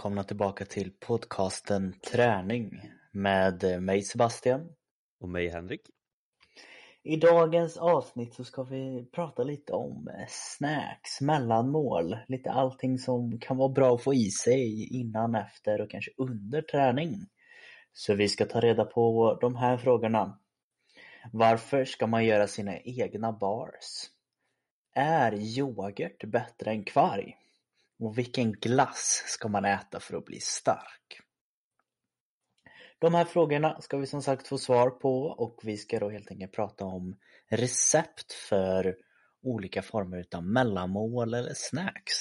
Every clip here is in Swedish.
välkomna tillbaka till podcasten Träning med mig Sebastian. Och mig Henrik. I dagens avsnitt så ska vi prata lite om snacks, mellanmål, lite allting som kan vara bra att få i sig innan, efter och kanske under träning. Så vi ska ta reda på de här frågorna. Varför ska man göra sina egna bars? Är yoghurt bättre än kvarg? Och vilken glass ska man äta för att bli stark? De här frågorna ska vi som sagt få svar på och vi ska då helt enkelt prata om recept för olika former utav mellanmål eller snacks.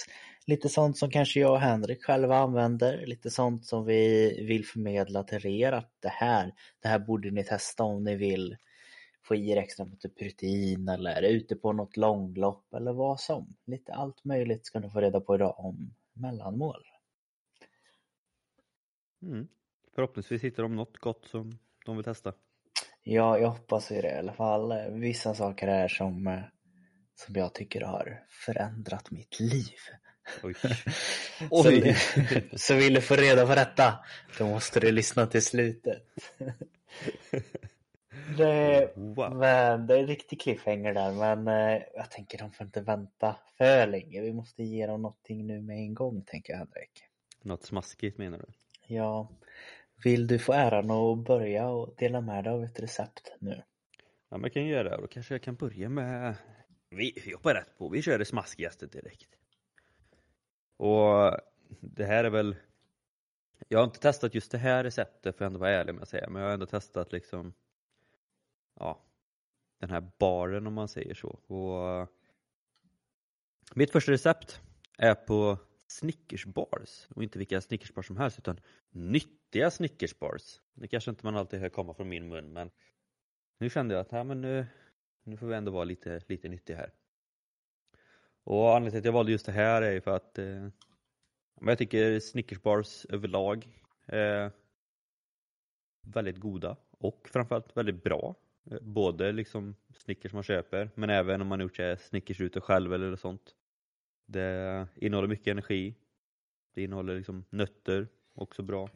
Lite sånt som kanske jag och Henrik själva använder, lite sånt som vi vill förmedla till er att det här, det här borde ni testa om ni vill få i er extra mycket protein eller är ute på något långlopp eller vad som. Lite allt möjligt ska ni få reda på idag om mellanmål. Mm. Förhoppningsvis hittar de något gott som de vill testa. Ja, jag hoppas ju det i alla fall. Vissa saker här som, eh, som jag tycker har förändrat mitt liv. Oj. så, så vill du få reda på detta, då måste du lyssna till slutet. Det, Wow. men, det är en riktig cliffhanger där men eh, jag tänker de får inte vänta för länge. Vi måste ge dem någonting nu med en gång tänker jag Henrik. Något smaskigt menar du? Ja, vill du få äran att börja och dela med dig av ett recept nu? Ja men jag kan göra det. Då kanske jag kan börja med Vi, vi hoppar rätt på. Vi kör det smaskigaste direkt. Och det här är väl Jag har inte testat just det här receptet för att ändå vara ärlig med att säga. Men jag har ändå testat liksom Ja Den här baren om man säger så. Och Mitt första recept är på Snickersbars och inte vilka Snickersbars som helst utan nyttiga Snickersbars. Det kanske inte man alltid hör komma från min mun men nu kände jag att här, men nu, nu får vi ändå vara lite, lite nyttiga här. Och anledningen till att jag valde just det här är ju för att eh, jag tycker Snickersbars överlag är väldigt goda och framförallt väldigt bra. Eh, både liksom Snickers man köper men även om man gjort sig Snickers ute själv eller sånt. Det innehåller mycket energi. Det innehåller liksom nötter, också bra.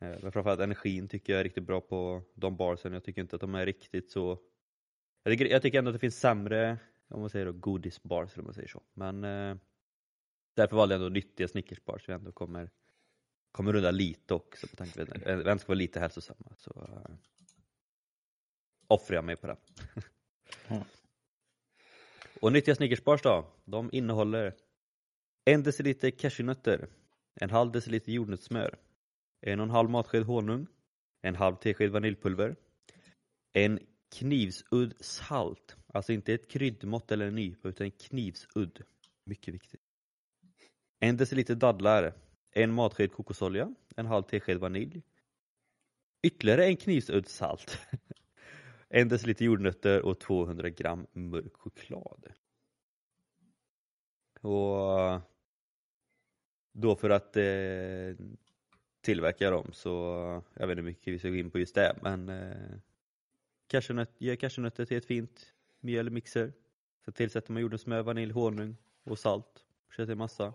Eh, men framförallt energin tycker jag är riktigt bra på de barsen. Jag tycker inte att de är riktigt så... Jag tycker, jag tycker ändå att det finns sämre, om man säger då, godisbars eller om man säger så. Men eh, därför valde jag ändå nyttiga Snickersbars så ändå kommer, kommer undan lite också på tanke på att den ska vara lite hälsosamma. Så eh, offrar jag mig på det. Och nyttiga Snickersbars då, de innehåller en deciliter cashewnötter, en halv deciliter jordnötssmör, en och en halv matsked honung, en halv tesked vaniljpulver, en knivsudd salt, alltså inte ett kryddmått eller en nypa utan en knivsudd, mycket viktigt. En deciliter dadlar, en matsked kokosolja, en halv tesked vanilj, ytterligare en knivsudd salt, en deciliter jordnötter och 200 gram mörk choklad. Och då för att eh, tillverka dem så, jag vet inte hur mycket vi ska gå in på just det, men eh, cashewnöt, gör cashewnötter till ett fint mjölmixer. Så tillsätter man jordnötssmör, vanilj, honung och salt. Kör till massa.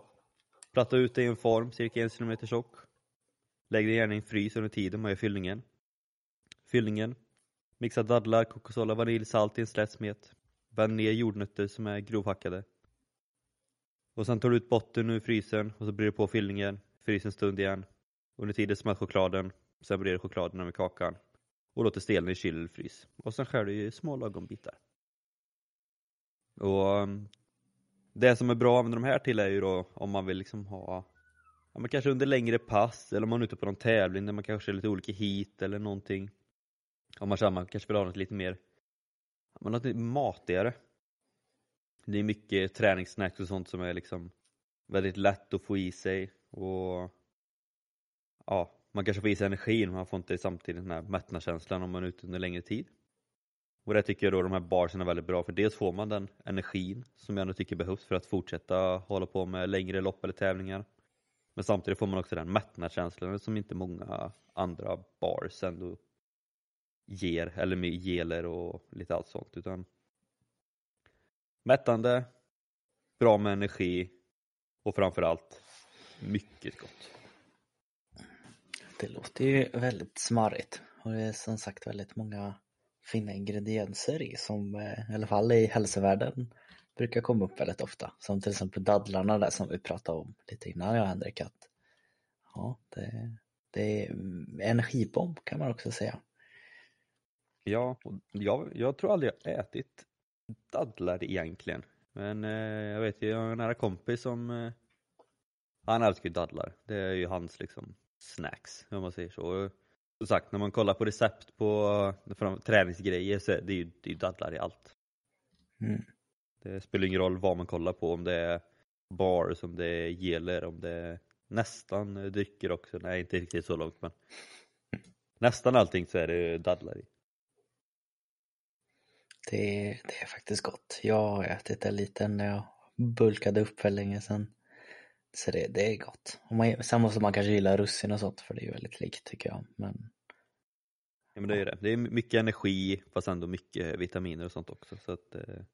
Platta ut det i en form, cirka en centimeter tjock. Lägg det gärna i en frys under tiden man gör fyllningen. Fyllningen. Mixa dadlar, kokosolja, vanilj, salt i en slät smet. Vänd ner jordnötter som är grovhackade. Och sen tar du ut botten ur frysen och så brer du på fyllningen. Frys en stund igen. Under tiden smält chokladen. Sen brer du chokladen över kakan. Och låter stelna i kyl eller frys. Och sen skär du i små lagom bitar. Och um, det som är bra att använda de här till är ju då om man vill liksom ha Ja men kanske under längre pass eller om man är ute på någon tävling där man kanske är lite olika hit eller någonting. Om man känner att man kanske vill ha något lite mer något lite matigare. Det är mycket träningssnacks och sånt som är liksom väldigt lätt att få i sig och ja, man kanske får i sig energin men man får inte samtidigt den här mättnadskänslan om man är ute under längre tid. Och det tycker jag då de här barsen är väldigt bra för dels får man den energin som jag ändå tycker behövs för att fortsätta hålla på med längre lopp eller tävlingar. Men samtidigt får man också den mättnadskänslan som inte många andra bars ändå ger, eller med geler och lite allt sånt utan mättande, bra med energi och framförallt mycket gott. Det låter ju väldigt smarrigt och det är som sagt väldigt många fina ingredienser i som eh, i alla fall i hälsovärlden brukar komma upp väldigt ofta. Som till exempel dadlarna där som vi pratade om lite innan jag och Henrik att ja, det, det är energibomb kan man också säga. Ja, jag, jag tror aldrig jag ätit dadlar egentligen. Men eh, jag vet ju, jag har en nära kompis som eh, han älskar ju dadlar. Det är ju hans liksom snacks, om man säger så. Som sagt, när man kollar på recept på träningsgrejer så är det ju, det är ju dadlar i allt. Mm. Det spelar ingen roll vad man kollar på, om det är bars, om det är geler, om det är nästan drycker också. Nej, inte riktigt så långt men nästan allting så är det dadlar i. Det, det är faktiskt gott. Jag har ätit det lite när jag bulkade upp för länge sedan. Så det, det är gott. Och man, sen måste man kanske gilla russin och sånt för det är ju väldigt likt tycker jag. Men Ja men det är det. Det är mycket energi fast ändå mycket vitaminer och sånt också. Så att, eh,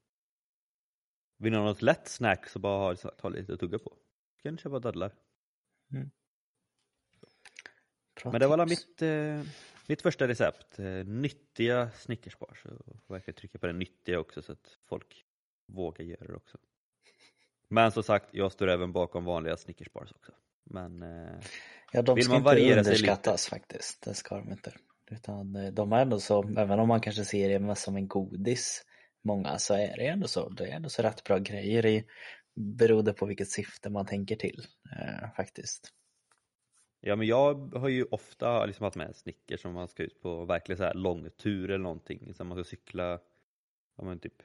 vill ni ha något lätt snack så bara ha, ta lite att tugga på. Kan köpa dadlar. bra Men det var mitt, eh, mitt första recept. Eh, nyttiga Snickersbars. Så jag får verkligen trycka på det nyttiga också så att folk vågar göra det också. Men som sagt, jag står även bakom vanliga Snickersbars också. Men eh, Ja, de Vill ska man inte variera sig underskattas faktiskt. Det ska de inte. Utan eh, de är ändå så, även om man kanske ser det mest som en godis, många, så är det ändå så. Det är ändå så rätt bra grejer i, beroende på vilket syfte man tänker till eh, faktiskt. Ja men jag har ju ofta liksom haft med Snickers om man ska ut på verkligen så här långtur eller någonting. Så man ska cykla ja, men typ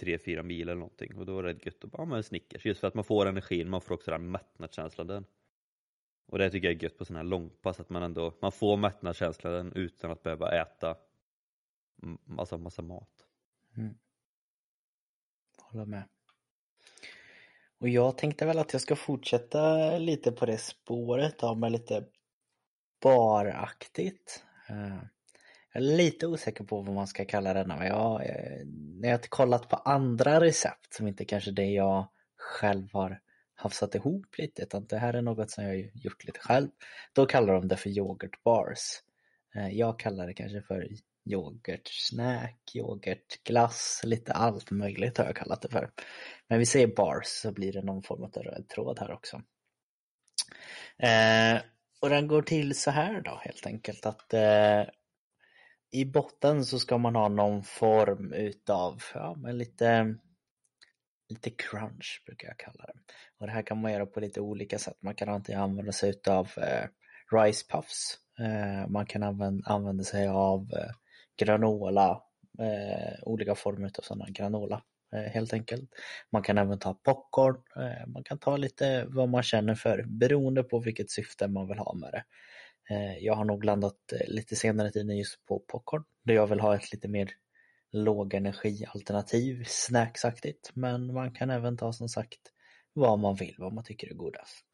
3-4 mil eller någonting och då är det gött att bara, ja men Snickers. Just för att man får energin, man får också den mättnadskänslan. Och det tycker jag är gött på sådana här långpass att man ändå, man får mättnadskänslan utan att behöva äta alltså massa mat. Mm. Håller med. Och jag tänkte väl att jag ska fortsätta lite på det spåret av med lite baraktigt. Eh, jag är lite osäker på vad man ska kalla denna men jag, när jag har kollat på andra recept som inte kanske det jag själv har hafsat ihop lite utan det här är något som jag har gjort lite själv. Då kallar de det för yoghurt bars. Eh, jag kallar det kanske för yoghurtsnack, yoghurtglass, lite allt möjligt har jag kallat det för. Men vi säger bars så blir det någon form av röd tråd här också. Eh, och den går till så här då helt enkelt att eh, i botten så ska man ha någon form utav, ja men lite lite crunch brukar jag kalla det. Och det här kan man göra på lite olika sätt. Man kan antingen använda sig utav eh, rice puffs. Eh, man kan använda, använda sig av eh, granola, eh, olika former av sådana granola eh, helt enkelt. Man kan även ta popcorn, eh, man kan ta lite vad man känner för beroende på vilket syfte man vill ha med det. Eh, jag har nog landat eh, lite senare i tiden just på popcorn, där jag vill ha ett lite mer lågenergialternativ snacksaktigt. Men man kan även ta som sagt vad man vill, vad man tycker är godast.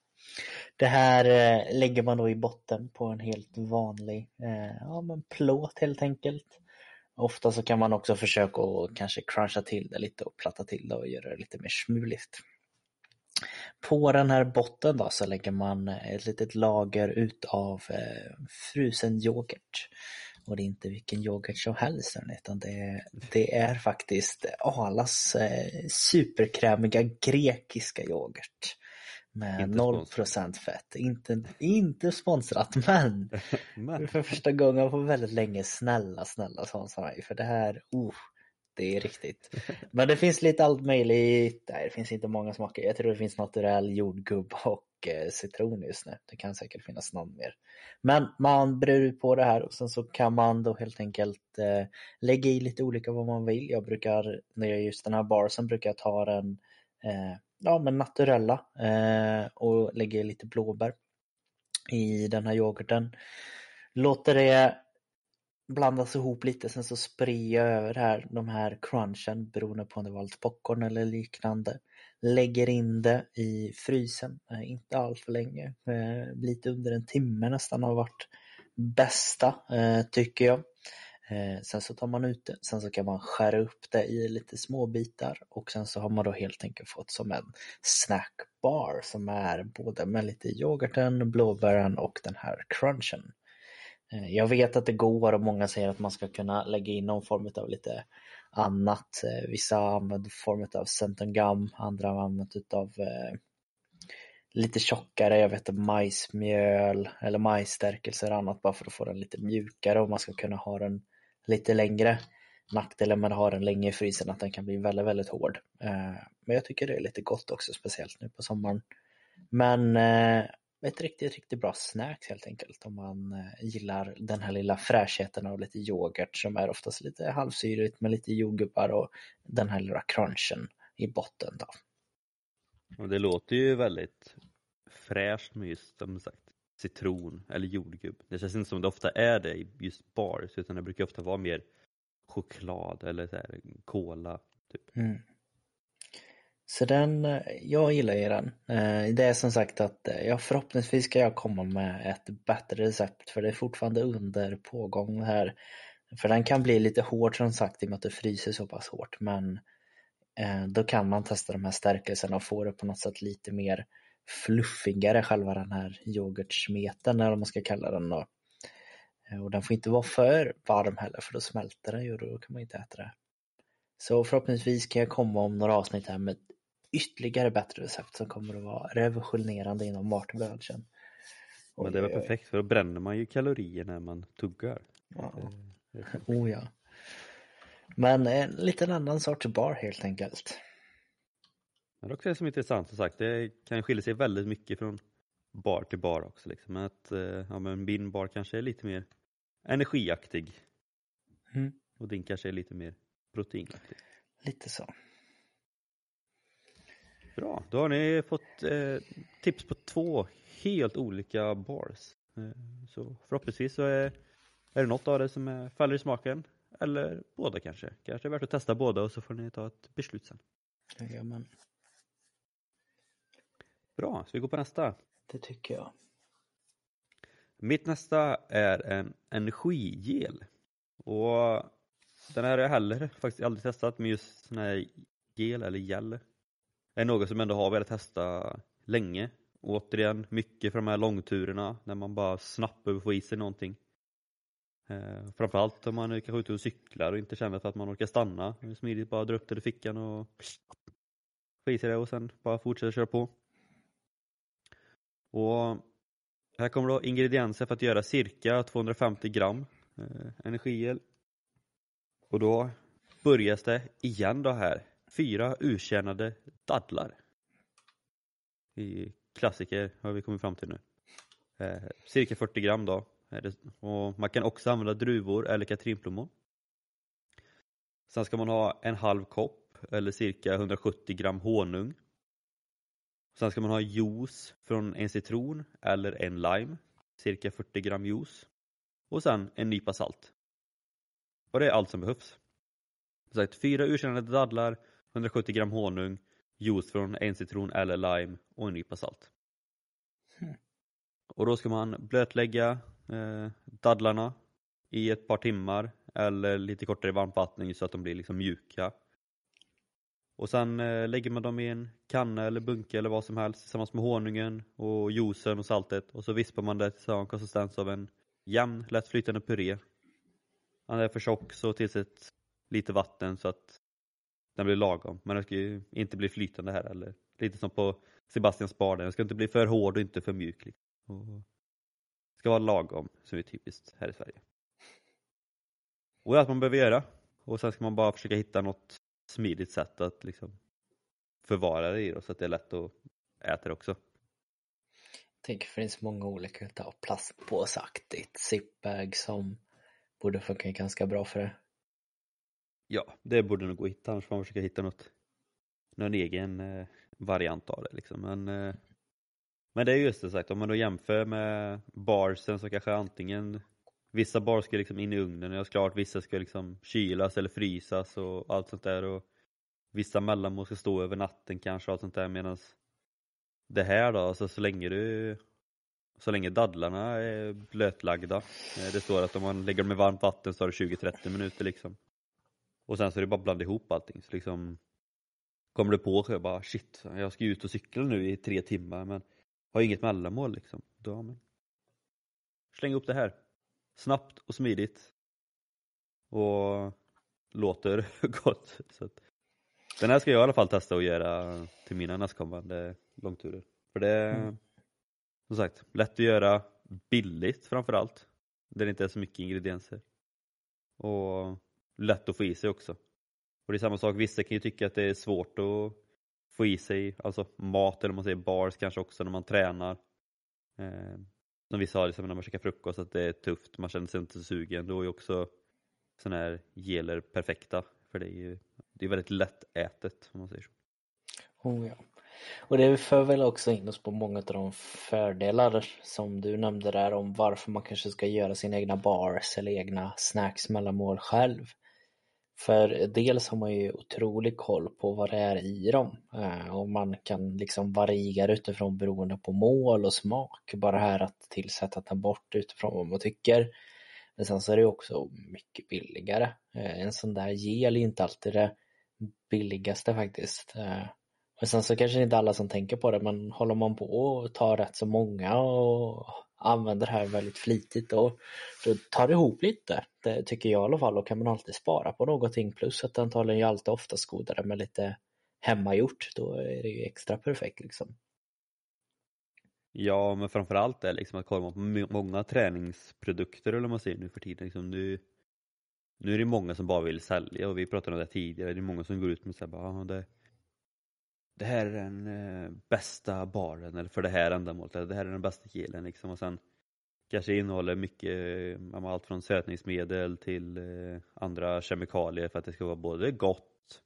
Det här eh, lägger man då i botten på en helt vanlig eh, ja, men plåt helt enkelt. Ofta så kan man också försöka att kanske cruncha till det lite och platta till det och göra det lite mer smuligt. På den här botten då så lägger man ett litet lager utav eh, frusen yoghurt. Och det är inte vilken yoghurt som helst utan det, det är faktiskt Arlas eh, superkrämiga grekiska yoghurt. Med Inte 0% fett. Inte, inte sponsrat men Men, för första gången på väldigt länge, snälla, snälla sponsra mig för det här, uh, det är riktigt. Men det finns lite allt möjligt, nej det finns inte många smaker. Jag tror det finns naturell jordgubb och eh, citron just nu. Det kan säkert finnas någon mer. Men man brer ut på det här och sen så kan man då helt enkelt eh, lägga i lite olika vad man vill. Jag brukar, när jag gör just den här barsen, brukar jag ta den eh, ja, men naturella eh, och lägger lite blåbär i den här yoghurten. Låter det blandas ihop lite, sen så sprider jag över här, de här crunchen beroende på om det var lite popcorn eller liknande. Lägger in det i frysen, eh, inte allt för länge, eh, lite under en timme nästan har varit bästa eh, tycker jag. Eh, sen så tar man ut det, sen så kan man skära upp det i lite små bitar och sen så har man då helt enkelt fått som en snackbar som är både med lite yoghurten, blåbären och den här crunchen. Eh, jag vet att det går och många säger att man ska kunna lägga in någon form av lite annat. Eh, vissa använder form av centongam, andra har använt utav lite tjockare, jag vet majsmjöl eller majsstärkelse eller annat bara för att få den lite mjukare och man ska kunna ha den lite längre. Nackdelen med att ha den länge i frysen att den kan bli väldigt, väldigt hård. Eh, men jag tycker det är lite gott också, speciellt nu på sommaren. Men eh, ett riktigt, riktigt bra snack helt enkelt om man eh, gillar den här lilla fräschheten av lite yoghurt som är oftast lite halvsyrigt med lite jordgubbar och den här lilla crunchen i botten då. Och det låter ju väldigt fräscht med just som sagt citron eller jordgubb. Det känns inte som det ofta är det i just bars utan det brukar ofta vara mer choklad eller så här, cola. Typ. Mm. Så den, eh, jag gillar ju den. Eh, det är som sagt att eh, ja, förhoppningsvis ska jag komma med ett bättre recept för det är fortfarande under pågång här. För den kan bli lite hård som sagt i och med att det fryser så pass hårt men då kan man testa de här stärkelserna och få det på något sätt lite mer fluffigare själva den här yoghurtsmeten eller vad man ska kalla den då. Och den får inte vara för varm heller för då smälter den ju och då kan man inte äta det. Så förhoppningsvis kan jag komma om några avsnitt här med ytterligare bättre recept som kommer att vara revolutionerande inom matbranschen. Men det väl perfekt för då bränner man ju kalorier när man tuggar. Ja. Oh ja. Men en liten annan sorts bar helt enkelt. Men det är också det som är intressant som sagt, det kan skilja sig väldigt mycket från bar till bar också. Liksom. Att, eh, ja, men min bar kanske är lite mer energiaktig. Mm. Och din kanske är lite mer proteinaktig. Lite så. Bra, då har ni fått eh, tips på två helt olika bars. Eh, så förhoppningsvis så är, är det något av det som är, faller i smaken. Eller båda kanske. Kanske är värt att testa båda och så får ni ta ett beslut sen. Jajamän. Bra, så vi går på nästa? Det tycker jag. Mitt nästa är en energigel. Och den här har jag heller faktiskt aldrig testat med just sån här gel eller gel är något som ändå har velat testa länge. Och återigen, mycket för de här långturerna när man bara snabbt behöver få i sig någonting. Eh, framförallt om man är kanske ute och cyklar och inte känner för att man orkar stanna. Smidigt bara dra upp det i fickan och få i sig det och sen bara fortsätta köra på. Och här kommer då ingredienser för att göra cirka 250 gram eh, energiel. Och då börjas det igen då här fyra urkärnade dadlar. I klassiker har vi kommit fram till nu. Eh, cirka 40 gram då. Och man kan också använda druvor eller katrinplommon. Sen ska man ha en halv kopp eller cirka 170 gram honung. Sen ska man ha juice från en citron eller en lime, cirka 40 gram juice. Och sen en nypa salt. Och det är allt som behövs. Som sagt, fyra urkärnade dadlar, 170 gram honung, juice från en citron eller lime och en nypa salt. Mm. Och då ska man blötlägga eh, dadlarna i ett par timmar eller lite kortare varmvattning så att de blir liksom mjuka. Och sen eh, lägger man dem i en kanna eller bunke eller vad som helst tillsammans med honungen och juicen och saltet och så vispar man det tills det har en konsistens av en jämn, lätt flytande puré. Om det är för tjock så tillsätt lite vatten så att den blir lagom. Men den ska ju inte bli flytande här eller lite som på Sebastians bar den ska inte bli för hård och inte för mjuk. Liksom. Och ska vara lagom som är typiskt här i Sverige. Och det är allt man behöver göra. Och sen ska man bara försöka hitta något smidigt sätt att liksom förvara det i då, så att det är lätt att äta det också. Jag tänker det finns många olika utav plastpåsaktigt zipbag som borde funka ganska bra för det. Ja, det borde nog gå att hitta, annars får man försöka hitta något, någon egen eh, variant av det liksom. Men, eh, men det är just det sagt, om man då jämför med barsen så kanske antingen Vissa bar ska liksom in i ugnen, ja klart vissa ska liksom kylas eller frysas och allt sånt där och Vissa mellanmål ska stå över natten kanske och allt sånt där medan Det här då, alltså så länge du så länge dadlarna är blötlagda. Eh, det står att om man lägger dem i varmt vatten så tar det 20-30 minuter liksom. Och sen så är det bara att blanda ihop allting. Så liksom kommer du på så jag bara shit, jag ska ju ut och cykla nu i tre timmar men har inget mellanmål liksom. Då, men. Släng upp det här. Snabbt och smidigt. Och låter gott. Så att, den här ska jag i alla fall testa att göra till mina nästkommande långturer. För det är mm. som sagt lätt att göra, billigt framförallt. Där det inte är så mycket ingredienser. Och lätt att få i sig också. Och det är samma sak, vissa kan ju tycka att det är svårt att få i sig alltså mat eller om man säger bars kanske också när man tränar. Som vi sa, liksom när man käkar frukost att det är tufft, man känner sig inte så sugen. Då är ju också sådana här geler perfekta. För det är ju det är väldigt lättätet om man säger så. Oh, ja. Och det för väl också in oss på många av de fördelar som du nämnde där om varför man kanske ska göra sina egna bars eller egna snacks mellanmål själv. För dels har man ju otrolig koll på vad det är i dem eh, och man kan liksom variera utifrån beroende på mål och smak. Bara här att tillsätta ta bort utifrån vad man tycker. Men sen så är det också mycket billigare. Eh, en sån där gel är inte alltid det billigaste faktiskt. Eh. Men sen så kanske inte alla som tänker på det men håller man på och tar rätt så många och använder det här väldigt flitigt och då tar det ihop lite. Det tycker jag i alla fall. Då kan man alltid spara på någonting plus att antagligen är ju alltid oftast godare med lite hemmagjort. Då är det ju extra perfekt liksom. Ja, men framförallt är liksom att kolla på många träningsprodukter eller vad man säger nu för tiden. Liksom nu, nu är det många som bara vill sälja och vi pratade om det tidigare. Det är många som går ut med att här, det, det här är den eh, bästa baren eller för det här ändamålet eller det här är den bästa gelen liksom och sen kanske innehåller mycket, eh, allt från sötningsmedel till eh, andra kemikalier för att det ska vara både gott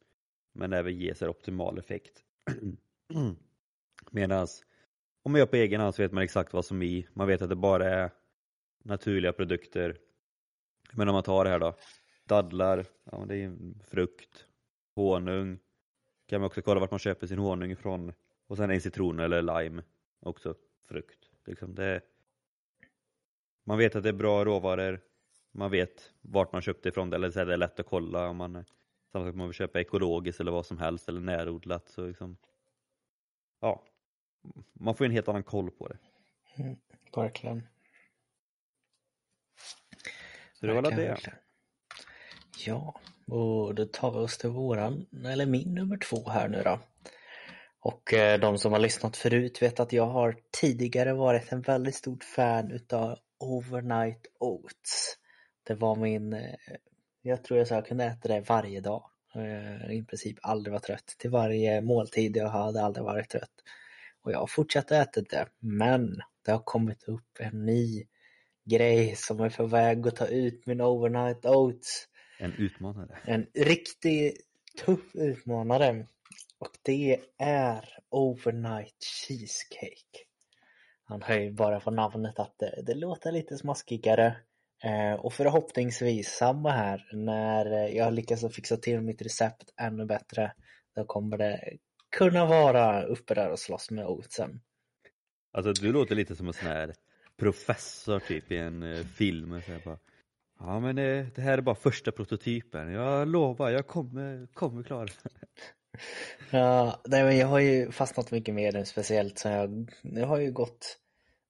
men även ge sig optimal effekt. Medan om man gör på egen hand så vet man exakt vad som är i, man vet att det bara är naturliga produkter. Men om man tar det här då, dadlar, ja, det är frukt, honung, kan man också kolla vart man köper sin honung ifrån. Och sen en citron eller lime, också frukt. Liksom det man vet att det är bra råvaror, man vet vart man köpte ifrån det, eller så är det lätt att kolla om man samma sak man vill köpa ekologiskt eller vad som helst eller närodlat så liksom ja, man får en helt annan koll på det. Mm, verkligen. Så det var det. Verkligen. Ja, och då tar vi oss till våran, eller min nummer två här nu då. Och eh, de som har lyssnat förut vet att jag har tidigare varit en väldigt stort fan utav Overnight Oats. Det var min, eh, jag tror jag sa jag kunde äta det varje dag. Eh, I princip aldrig var trött. Till varje måltid jag hade aldrig varit trött. Och jag har fortsatt äta det, men det har kommit upp en ny grej som är på väg att ta ut min Overnight Oats. En utmanare. En riktig tuff utmanare. Och det är Overnight Cheesecake. Han ju bara på namnet att det, det låter lite smaskigare. Eh, och förhoppningsvis samma här när jag lyckas fixa till mitt recept ännu bättre. Då kommer det kunna vara uppe där och slåss med oatsen. Alltså du låter lite som en sån här professor typ i en eh, film. Så bara, Ja men det, det, här är bara första prototypen. Jag lovar, jag kommer, kommer klara Ja, nej, men jag har ju fastnat mycket mer nu speciellt så jag, jag har ju gått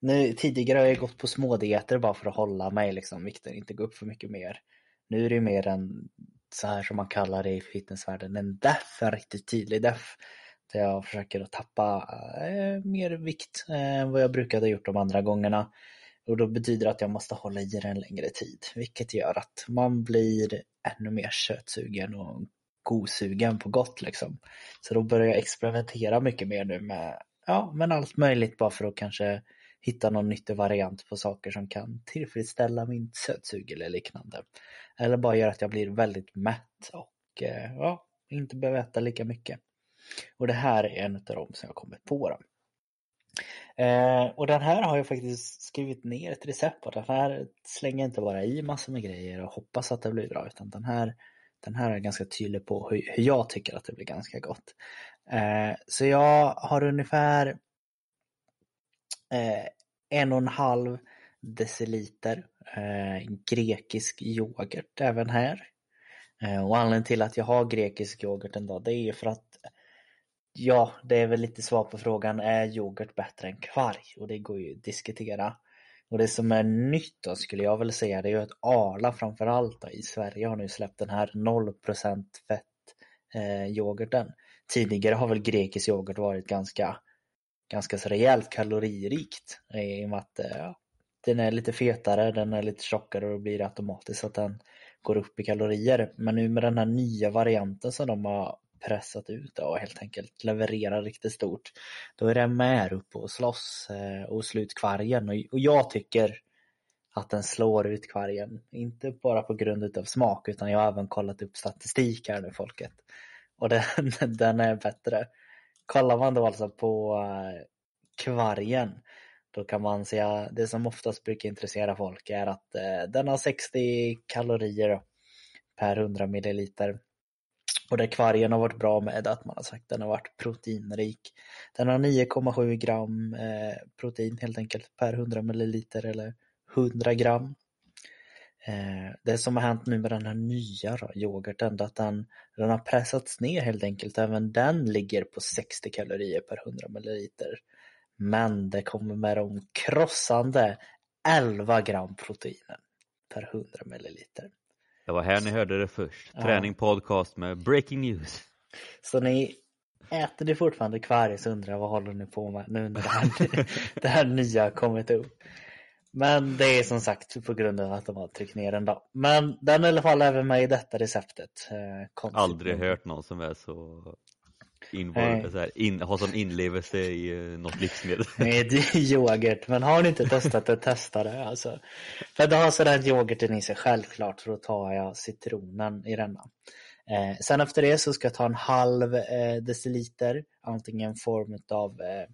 nu, Tidigare har jag gått på smådieter bara för att hålla mig liksom, vikten inte gå upp för mycket mer. Nu är det ju mer en så här som man kallar det i fitnessvärlden, en deff, en riktigt tydlig deff. Där jag försöker att tappa eh, mer vikt eh, än vad jag brukade gjort de andra gångerna. Och då betyder det att jag måste hålla i det en längre tid, vilket gör att man blir ännu mer köttsugen och godsugen på gott liksom. Så då börjar jag experimentera mycket mer nu med, ja, men allt möjligt bara för att kanske hitta någon nyttig variant på saker som kan tillfredsställa min sötsug eller liknande. Eller bara göra att jag blir väldigt mätt och eh, ja, inte behöver äta lika mycket. Och det här är en av dem som jag kommit på. Då. Eh, och den här har jag faktiskt skrivit ner ett recept på. Den här slänger jag inte bara i massor med grejer och hoppas att det blir bra utan den här, den här är ganska tydlig på hur, hur jag tycker att det blir ganska gott. Eh, så jag har ungefär eh, en och en halv deciliter eh, grekisk yoghurt även här. Eh, och anledningen till att jag har grekisk yoghurt en dag det är för att Ja, det är väl lite svar på frågan, är yoghurt bättre än kvarg? Och det går ju att diskutera. Och det som är nytt då skulle jag väl säga, det är ju att Arla framförallt då, i Sverige har nu släppt den här 0% fett eh, yoghurten. Tidigare har väl grekisk yoghurt varit ganska, ganska så rejält kaloririkt eh, i och med att eh, den är lite fetare, den är lite tjockare och då blir det automatiskt att den går upp i kalorier. Men nu med den här nya varianten som de har pressat ut och helt enkelt levererar riktigt stort. Då är den med uppe och slåss eh, och slut ut kvargen och jag tycker att den slår ut kvargen. Inte bara på grund av smak utan jag har även kollat upp statistik här nu folket. Och den, den är bättre. Kollar man då alltså på eh, kvargen då kan man säga det som oftast brukar intressera folk är att eh, den har 60 kalorier per 100 milliliter. Och det kvargen har varit bra med att man har sagt att den har varit proteinrik. Den har 9,7 gram eh, protein helt enkelt per 100 milliliter eller 100 gram. Eh, det som har hänt nu med den här nya då, yoghurten är att den, den har pressats ner helt enkelt. Även den ligger på 60 kalorier per 100 milliliter. Men det kommer med de krossande 11 gram proteinen per 100 milliliter. Det var här ni hörde det först. Träning podcast med breaking news. Så ni äter ni fortfarande kvarg så undrar vad håller ni på med nu när det här, det här nya kommit upp. Men det är som sagt på grund av att de har tryckt ner den då. Men den är i alla fall även med i detta receptet. Eh, Aldrig hört någon som är så så här, in, har som inlevelse i uh, något livsmedel. Är yoghurt. Men har ni inte testat det, testa det alltså. För det har sådär yoghurten i sig, självklart, för då tar jag citronen i denna. Eh, sen efter det så ska jag ta en halv eh, deciliter, antingen form av eh,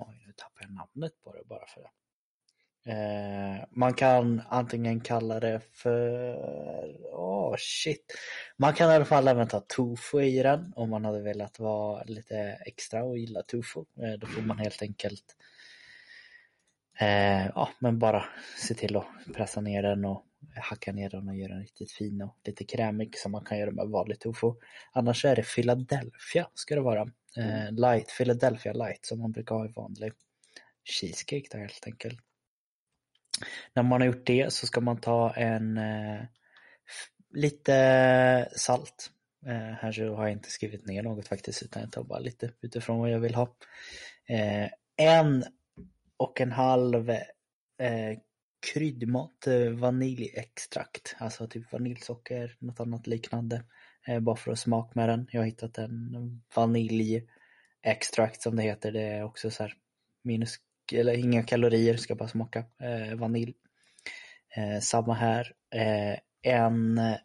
Oj, nu tappar jag namnet på det bara för det. Eh, man kan antingen kalla det för, åh oh, shit. Man kan i alla fall även ta tofu i den om man hade velat vara lite extra och gilla tofu. Eh, då får man helt enkelt eh, ja, men bara se till att pressa ner den och hacka ner den och göra den riktigt fin och lite krämig som man kan göra med vanlig tofu. Annars är det Philadelphia ska det vara. Eh, light, Philadelphia light som man brukar ha i vanlig cheesecake då helt enkelt. När man har gjort det så ska man ta en eh, lite salt. Eh, här så har jag inte skrivit ner något faktiskt utan jag tar bara lite utifrån vad jag vill ha. Eh, en och en halv eh, eh, vaniljextrakt, alltså typ vaniljsocker, något annat liknande. Eh, bara för att smaka med den. Jag har hittat en vaniljextrakt som det heter. Det är också så här minus eller inga kalorier, ska bara smaka eh, vanilj. Eh, samma här. Eh, en eh,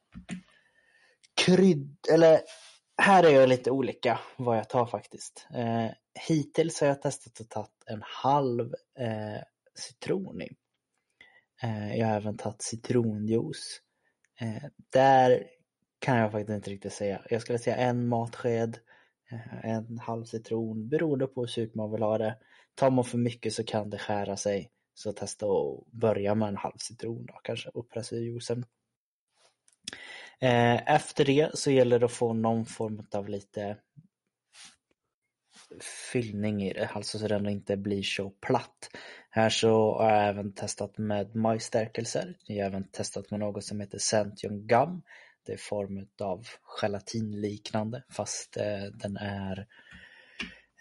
krydd, eller här är jag lite olika vad jag tar faktiskt. Eh, hittills har jag testat att ta en halv eh, citron i. Eh, jag har även tagit citronjuice. Eh, där kan jag faktiskt inte riktigt säga. Jag skulle säga en matsked, eh, en halv citron beroende på hur surt man vill ha det. Tar man för mycket så kan det skära sig. Så testa att börja med en halv citron då, kanske och pressa i juicen. Eh, efter det så gäller det att få någon form av lite fyllning i det, alltså så den inte blir så platt. Här så har jag även testat med majsstärkelser. Jag har även testat med något som heter Centium Gum. Det är form av gelatinliknande fast eh, den är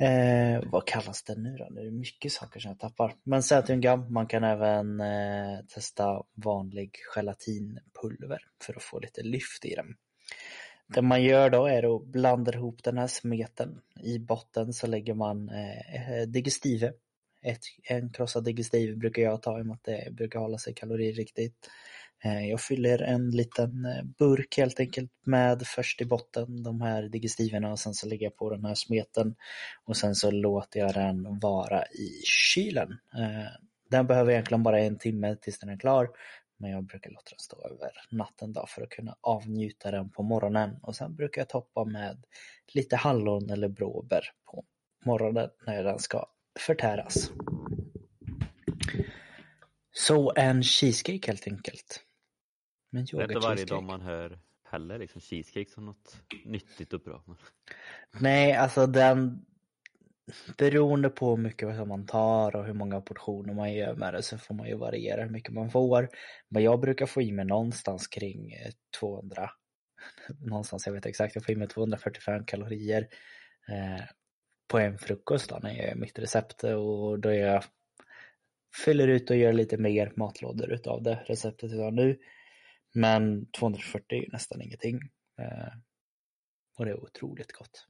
Eh, vad kallas den nu då? Det är mycket saker som jag tappar. Men Saturngum, man kan även eh, testa vanlig gelatinpulver för att få lite lyft i den. Det man gör då är att blanda ihop den här smeten. I botten så lägger man eh, digestive. Ett, en krossad digestive brukar jag ta i och med att det brukar hålla sig kaloririktigt. Eh, jag fyller en liten eh, burk helt enkelt med först i botten de här digestiverna och sen så lägger jag på den här smeten och sen så låter jag den vara i kylen. Eh, den behöver egentligen bara en timme tills den är klar men jag brukar låta den stå över natten då för att kunna avnjuta den på morgonen och sen brukar jag toppa med lite hallon eller blåbär på morgonen när den ska förtäras. Så en cheesecake helt enkelt. Men Det är inte varje dag man hör heller liksom cheesecake som något nyttigt och bra. Nej, alltså den beroende på hur mycket man tar och hur många portioner man gör med det så får man ju variera hur mycket man får. Men jag brukar få i mig någonstans kring 200 någonstans, jag vet exakt, jag får i mig 245 kalorier eh, på en frukost då när jag gör mitt recept och då jag fyller ut och gör lite mer matlådor utav det receptet jag har nu. Men 240 är ju nästan ingenting. Eh, och det är otroligt gott.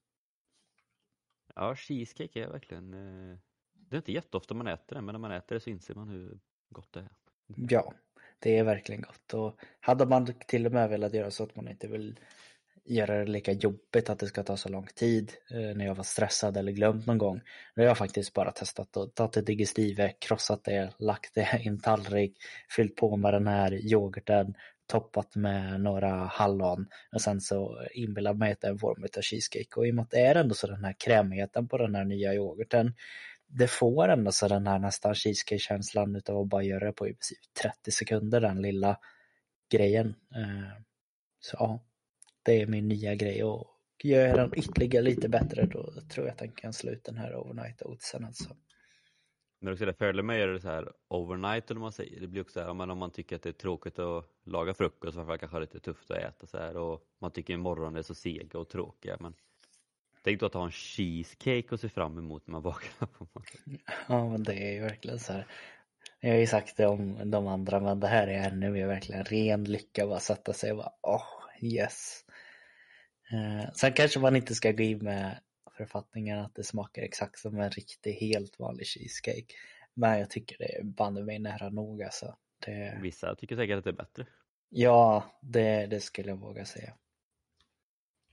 Ja, cheesecake är verkligen, eh, det är inte jätteofta man äter det, men när man äter det så inser man hur gott det är. Ja, det är verkligen gott och hade man till och med velat göra så att man inte vill göra det lika jobbigt att det ska ta så lång tid eh, när jag var stressad eller glömt någon gång. Nu har jag faktiskt bara testat och tagit ett digestive, krossat det, lagt det i en tallrik, fyllt på med den här yoghurten, toppat med några hallon och sen så inbillar mig att det är en form av cheesecake och i och med att det är ändå så den här krämigheten på den här nya yoghurten det får ändå så den här nästan cheesecake-känslan utav att bara göra det på i princip 30 sekunder den lilla grejen. Eh, så ja, det är min nya grej och gör jag den ytterligare lite bättre då tror jag att den kan slå ut den här overnight oatsen alltså. Men också det, fördelen med att göra det så här overnight eller man säger, det blir också så här, om man tycker att det är tråkigt att laga frukost, varför kanske har lite tufft att äta så här och man tycker imorgon är så sega och tråkiga men Tänk då att ha en cheesecake att se fram emot när man vaknar på morgonen. Ja men det är ju verkligen så här. Jag har ju sagt det om de andra men det här är ännu mer verkligen ren lycka bara sätta sig och bara åh oh, yes. Eh, sen kanske man inte ska gå in med författningen att det smakar exakt som en riktig helt vanlig cheesecake. Men jag tycker det är banne mig nära nog alltså. Det... Vissa tycker säkert att det är bättre. Ja, det, det skulle jag våga säga.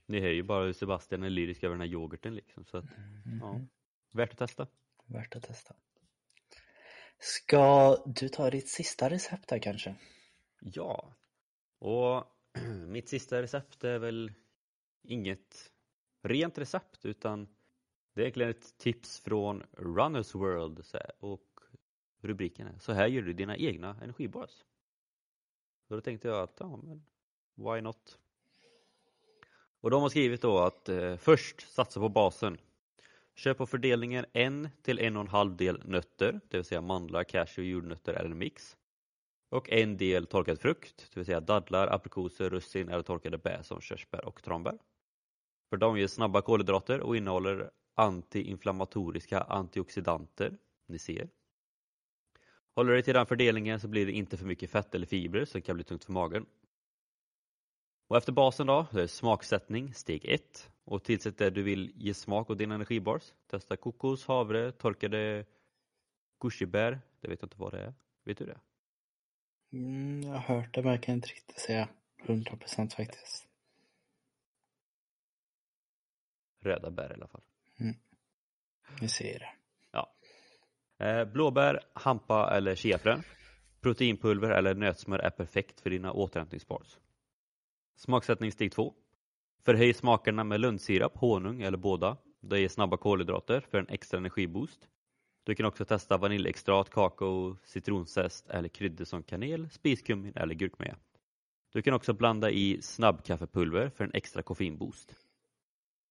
Ni hör ju bara hur Sebastian är lyrisk över den här yoghurten liksom så att, mm. ja, värt att testa. Värt att testa. Ska du ta ditt sista recept här kanske? Ja, och mitt sista recept är väl inget rent recept utan det är egentligen ett tips från Runners World och rubriken är Så här gör du dina egna energibars. Så då tänkte jag att, ja men why not? Och de har skrivit då att eh, först satsa på basen. Köp på fördelningen en till en och en halv del nötter, det vill säga mandlar, cashew, jordnötter eller en mix. Och en del torkad frukt, det vill säga dadlar, aprikoser, russin eller torkade bär som körsbär och tranbär. För de ger snabba kolhydrater och innehåller antiinflammatoriska antioxidanter, ni ser. Håller du dig till den fördelningen så blir det inte för mycket fett eller fibrer som kan bli tungt för magen och efter basen då, det är smaksättning, steg 1. Och tillsätt det du vill ge smak åt din energibars. Testa kokos, havre, torkade gushibär. Det vet jag inte vad det är. Vet du det? Mm, jag har hört det men jag kan inte riktigt säga 100% faktiskt. Röda bär i alla fall. Mm. Vi ser. Ja. Eh, blåbär, hampa eller chiafrön. Proteinpulver eller nötsmör är perfekt för dina återhämtningsbars. Smaksättning steg 2. Förhöj smakerna med lönnsirap, honung eller båda. Det ger snabba kolhydrater för en extra energiboost. Du kan också testa vaniljextrat, kakao, citronzest eller kryddor som kanel, spiskummin eller gurkmeja. Du kan också blanda i snabbkaffepulver för en extra koffeinboost.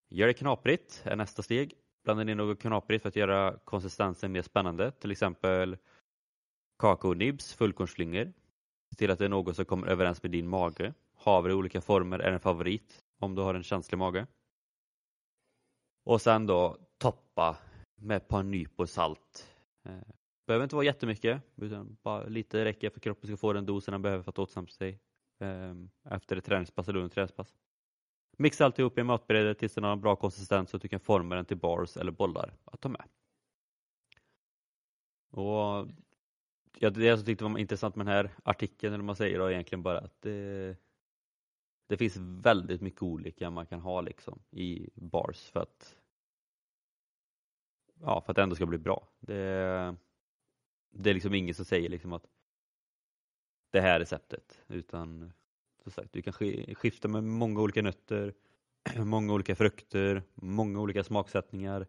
Gör det knaprigt är nästa steg. Blanda in något knaprigt för att göra konsistensen mer spännande, till exempel kakaonibs, fullkornsflingor. Se till att det är något som kommer överens med din mage. Havre i olika former är en favorit om du har en känslig mage. Och sen då toppa med ett par nypor salt. Eh, behöver inte vara jättemycket, utan bara lite räcker för att kroppen ska få den dosen den behöver för att återhämta sig ehm, efter ett träningspass eller under träningspass. Mixa alltihop i matbrädet tills den har en bra konsistens så att du kan forma den till bars eller bollar att ta med. Och ja, Det jag tyckte var intressant med den här artikeln, eller man säger är egentligen bara att det, det finns väldigt mycket olika man kan ha liksom i bars för att ja, för att det ändå ska bli bra. Det, det är liksom ingen som säger liksom att det här receptet utan som sagt, du kan skifta med många olika nötter, många olika frukter, många olika smaksättningar.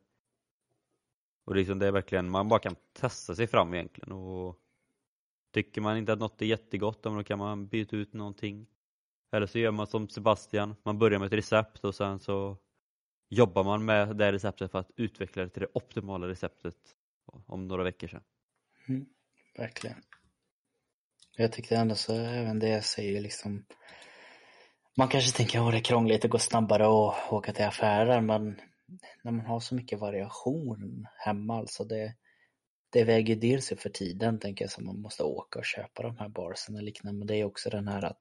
Och liksom det är verkligen, man bara kan testa sig fram egentligen och Tycker man inte att något är jättegott, då kan man byta ut någonting. Eller så gör man som Sebastian, man börjar med ett recept och sen så jobbar man med det receptet för att utveckla det till det optimala receptet om några veckor sedan. Mm, verkligen. Jag tyckte ändå så, även det jag säger liksom Man kanske tänker att det är krångligt, att gå snabbare och åka till affärer, men när man har så mycket variation hemma alltså det det väger dels upp för tiden tänker jag som man måste åka och köpa de här barsen och liknande men det är också den här att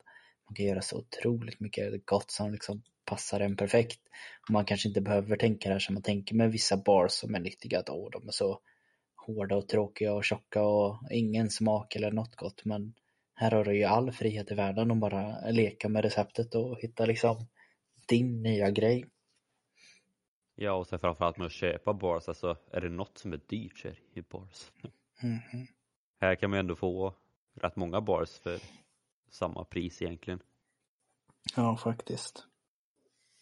man kan göra så otroligt mycket gott som liksom passar en perfekt. Och man kanske inte behöver tänka det här som man tänker med vissa bars som är nyttiga att åh, de är så hårda och tråkiga och tjocka och ingen smak eller något gott men här har du ju all frihet i världen att bara leka med receptet och hitta liksom din nya grej. Ja, och sen framförallt med att köpa bars, alltså är det något som är dyrt så är det ju bars. Mm -hmm. Här kan man ändå få rätt många bars för samma pris egentligen. Ja, faktiskt.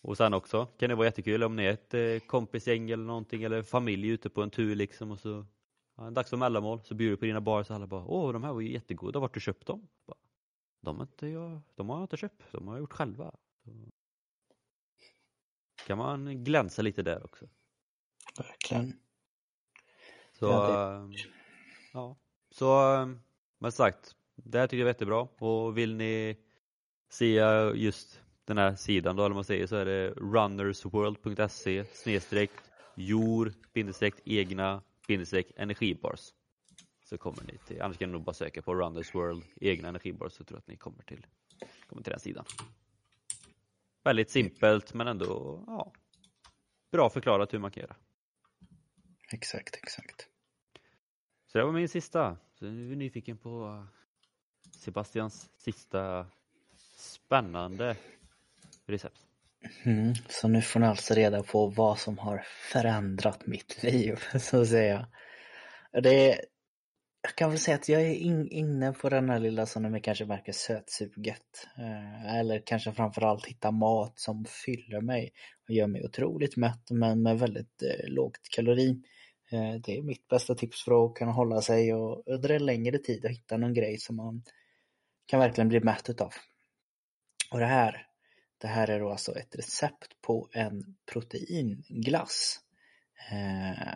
Och sen också kan det vara jättekul om ni är ett eh, kompisgäng eller någonting eller familj ute på en tur liksom och så ja, dags för mellanmål så bjuder du på dina bars och alla bara åh de här var ju jättegoda, vart du köpt dem? Bara, de, inte jag, de har jag inte köpt, de har jag gjort själva. Så kan man glänsa lite där också. Verkligen. Så, ja, det... ja. så men sagt, det här tycker jag är jättebra och vill ni se just den här sidan då, eller man säger så är det runnersworld.se snedstreck bindestreck egna bindestreck energibars. Så kommer ni till, annars kan ni nog bara söka på Runners World egna energibars så tror jag att ni kommer till, kommer till den sidan. Väldigt simpelt men ändå ja, bra förklarat hur man kan göra. Exakt, exakt. Så det var min sista. Så nu är vi nyfiken på Sebastians sista spännande recept. Mm, så nu får ni alltså reda på vad som har förändrat mitt liv, så att säga. Det är, jag kan väl säga att jag är in, inne på den här lilla som ni kanske märker sötsuget. Eh, eller kanske framförallt hitta mat som fyller mig och gör mig otroligt mätt men med väldigt eh, lågt kalori. Eh, det är mitt bästa tips för att kunna hålla sig och under en längre tid och hitta någon grej som man kan verkligen bli mätt utav. Och det här, det här är då alltså ett recept på en proteinglass. Eh,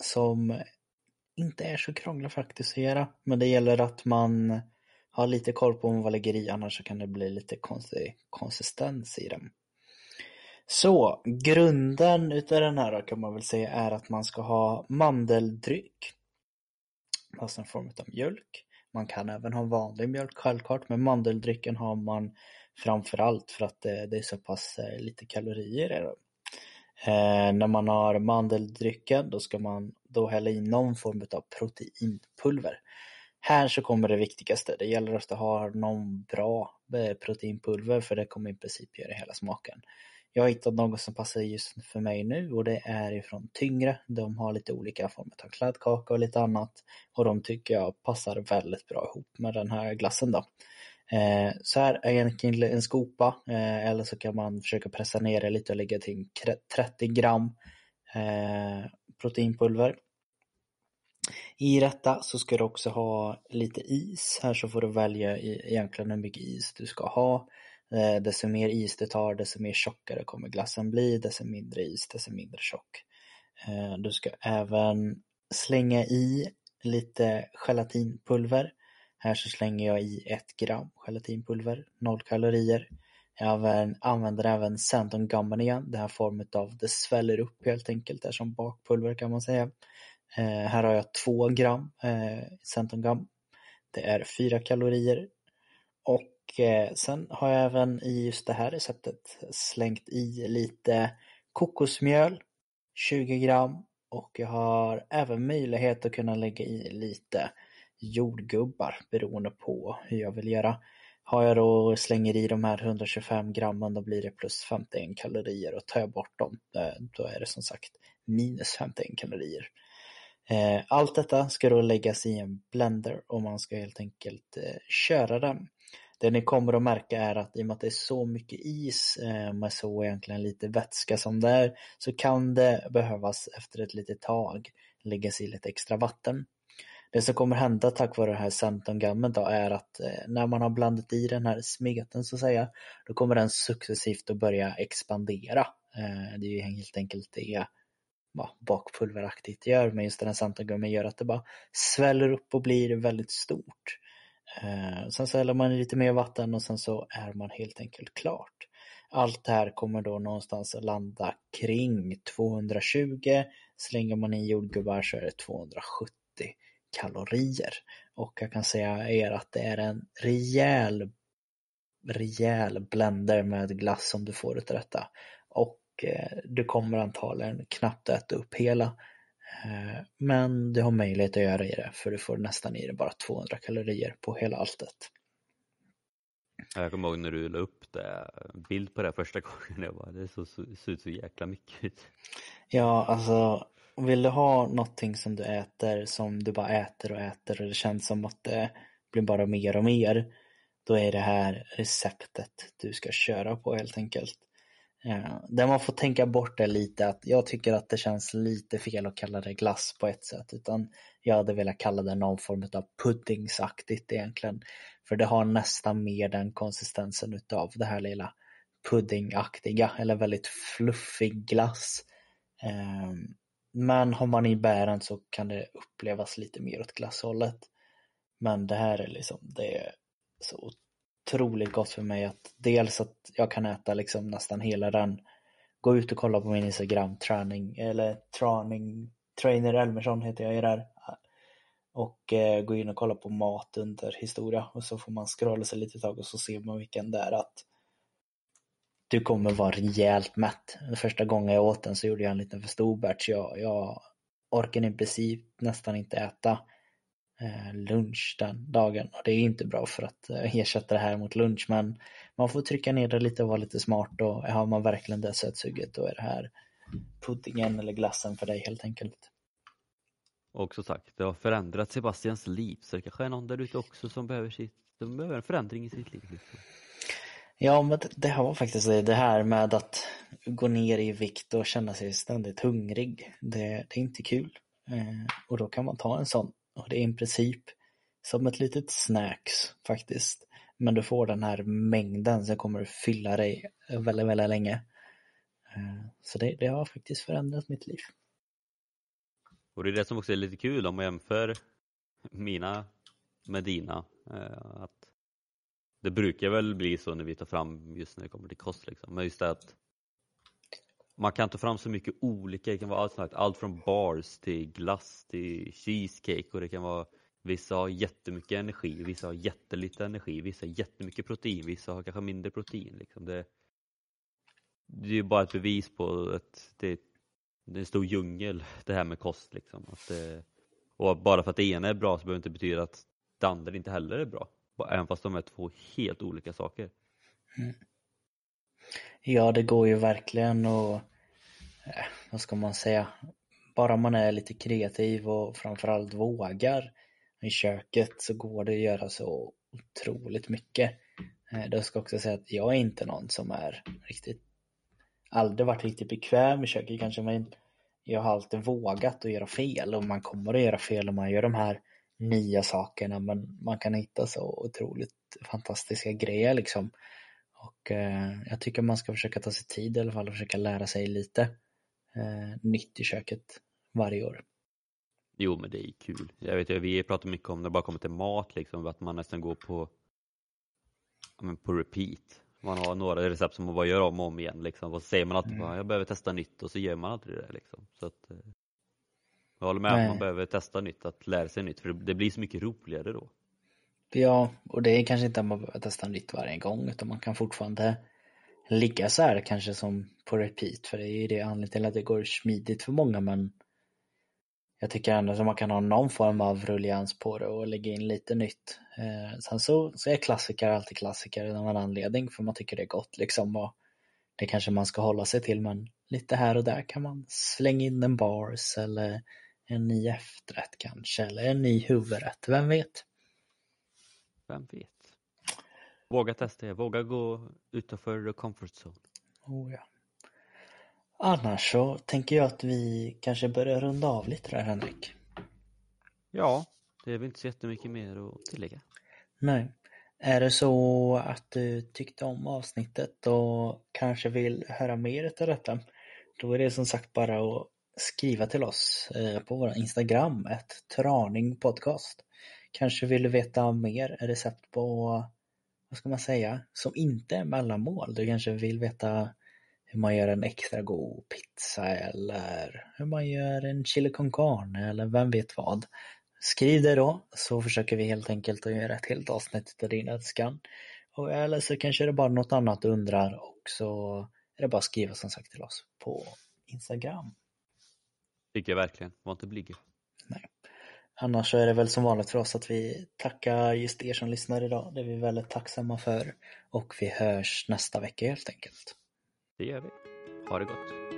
som inte är så krånglig faktiskt att göra. Men det gäller att man har lite koll på vad man lägger i annars så kan det bli lite konstig konsistens i den. Så grunden utav den här kan man väl säga är att man ska ha mandeldryck. Alltså en form av mjölk. Man kan även ha vanlig mjölk självklart men mandeldrycken har man framförallt för att det, det är så pass eh, lite kalorier i dem. Eh, när man har mandeldrycken då ska man då hälla i någon form av proteinpulver. Här så kommer det viktigaste, det gäller att ha någon bra eh, proteinpulver för det kommer i princip göra hela smaken. Jag har hittat något som passar just för mig nu och det är ifrån Tyngre. De har lite olika former av kladdkaka och lite annat och de tycker jag passar väldigt bra ihop med den här glassen då. Eh, så här är egentligen en skopa eh, eller så kan man försöka pressa ner det lite och lägga till 30 gram eh, proteinpulver. I detta så ska du också ha lite is. Här så får du välja egentligen hur mycket is du ska ha. Eh, desto mer is du tar, desto mer tjockare kommer glassen bli. Desto mindre is, desto mindre tjock. Eh, du ska även slänga i lite gelatinpulver. Här så slänger jag i ett gram gelatinpulver, noll kalorier. Jag använder även Santon Gumman igen, den här formen av, det sväller upp helt enkelt, det är som bakpulver kan man säga. Eh, här har jag två gram eh, Santon Gum. Det är fyra kalorier. Och eh, sen har jag även i just det här receptet slängt i lite kokosmjöl, 20 gram. Och jag har även möjlighet att kunna lägga i lite jordgubbar beroende på hur jag vill göra. Har jag då slänger i de här 125 grammen då blir det plus 51 kalorier och tar jag bort dem eh, då är det som sagt minus 51 kalorier. Eh, allt detta ska då läggas i en blender och man ska helt enkelt eh, köra den. Det ni kommer att märka är att i och med att det är så mycket is med så egentligen lite vätska som det är så kan det behövas efter ett litet tag läggas i lite extra vatten det som kommer hända tack vare det här centumgammen då är att eh, när man har blandat i den här smeten så att säga, då kommer den successivt att börja expandera. Eh, det är ju helt enkelt det ja, bakpulveraktigt gör, men just den här centumgummin gör att det bara sväller upp och blir väldigt stort. Eh, sen så häller man i lite mer vatten och sen så är man helt enkelt klart. Allt det här kommer då någonstans landa kring 220. Slänger man i jordgubbar så är det 270 kalorier. Och jag kan säga er att det är en rejäl, rejäl blender med glass som du får utav detta. Och eh, du kommer antagligen knappt äta upp hela. Eh, men du har möjlighet att göra i det för du får nästan i det bara 200 kalorier på hela alltet. Jag kommer ihåg när du la upp det, bild på det första gången. Jag bara, det ser ut så jäkla mycket Ja, alltså vill du ha någonting som du äter som du bara äter och äter och det känns som att det blir bara mer och mer. Då är det här receptet du ska köra på helt enkelt. Eh, det man får tänka bort är lite att jag tycker att det känns lite fel att kalla det glass på ett sätt utan jag hade velat kalla det någon form av puddingsaktigt egentligen. För det har nästan mer den konsistensen utav det här lilla puddingaktiga eller väldigt fluffig glass. Ehm, men har man i bären så kan det upplevas lite mer åt glasshållet. Men det här är liksom, det är så otroligt gott för mig att dels att jag kan äta liksom nästan hela den. Gå ut och kolla på min Instagram, träning, eller träning, trainer Elmersson heter jag ju där. Och eh, gå in och kolla på mat under historia och så får man scrolla sig lite tag och så ser man vilken det är att du kommer vara rejält mätt. Första gången jag åt den så gjorde jag en liten för stor batch. Jag, jag orkade i princip nästan inte äta eh, lunch den dagen. Och det är inte bra för att eh, ersätta det här mot lunch men man får trycka ner det lite och vara lite smart och har man verkligen det sötsuget då är det här puddingen eller glassen för dig helt enkelt. Och som sagt, det har förändrat Sebastians liv så det kanske är någon där ute också som behöver, sitt, som behöver en förändring i sitt liv. Liksom. Ja, men det har var faktiskt det, det här med att gå ner i vikt och känna sig ständigt hungrig. Det, det är inte kul. Eh, och då kan man ta en sån. Och det är i princip som ett litet snacks faktiskt. Men du får den här mängden som kommer att fylla dig väldigt, väldigt länge. Eh, så det, det har faktiskt förändrat mitt liv. Och det är det som också är lite kul om man jämför mina med dina. Eh, att det brukar väl bli så när vi tar fram just när det kommer till kost liksom. Men just det att man kan ta fram så mycket olika, det kan vara allt, allt från bars till glass till cheesecake och det kan vara Vissa har jättemycket energi, vissa har jättelite energi, vissa har jättemycket protein, vissa har kanske mindre protein. Liksom. Det, det är ju bara ett bevis på att det, det är en stor djungel det här med kost. Liksom. Att det, och bara för att det ena är bra så behöver det inte betyda att det andra inte heller är bra. Även fast de är två helt olika saker. Mm. Ja, det går ju verkligen och eh, vad ska man säga, bara man är lite kreativ och framförallt vågar i köket så går det att göra så otroligt mycket. Eh, jag ska också säga att jag är inte någon som är riktigt, aldrig varit riktigt bekväm i köket kanske, men jag har alltid vågat att göra fel och man kommer att göra fel om man gör de här nya sakerna men man kan hitta så otroligt fantastiska grejer liksom. Och eh, jag tycker man ska försöka ta sig tid i alla fall och försöka lära sig lite eh, nytt i köket varje år. Jo men det är kul. Jag vet vi pratar mycket om när det bara kommer till mat liksom, att man nästan går på, men på repeat. Man har några recept som man bara gör om och om igen liksom. Och så säger man alltid mm. bara, jag behöver testa nytt och så gör man aldrig det liksom. Så att, eh, jag håller med Nej. man behöver testa nytt, att lära sig nytt, för det blir så mycket roligare då. Ja, och det är kanske inte att man behöver testa nytt varje gång, utan man kan fortfarande ligga så här kanske som på repeat, för det är ju det anledningen till att det går smidigt för många, men jag tycker ändå att man kan ha någon form av rullians på det och lägga in lite nytt. Eh, sen så, så är klassiker alltid klassiker av en anledning, för man tycker det är gott liksom. Och det kanske man ska hålla sig till, men lite här och där kan man slänga in en bars eller en ny efterrätt kanske, eller en ny huvudrätt, vem vet? Vem vet? Våga testa, våga gå utanför comfort zone. Oh, ja. Annars så tänker jag att vi kanske börjar runda av lite där Henrik. Ja, Det är väl inte så jättemycket mer att tillägga. Nej. Är det så att du tyckte om avsnittet och kanske vill höra mer av detta, då är det som sagt bara att skriva till oss eh, på vår Instagram, ett Traning podcast. Kanske vill du veta mer recept på, vad ska man säga, som inte är mellanmål. Du kanske vill veta hur man gör en extra god pizza eller hur man gör en chili con carne eller vem vet vad. Skriv det då så försöker vi helt enkelt att göra ett helt avsnitt av din önskan. eller så kanske det är bara något annat du undrar och så är det bara att skriva som sagt till oss på Instagram. Tycker jag verkligen. Var inte blyg. Nej. Annars så är det väl som vanligt för oss att vi tackar just er som lyssnar idag. Det är vi väldigt tacksamma för. Och vi hörs nästa vecka helt enkelt. Det gör vi. Ha det gott.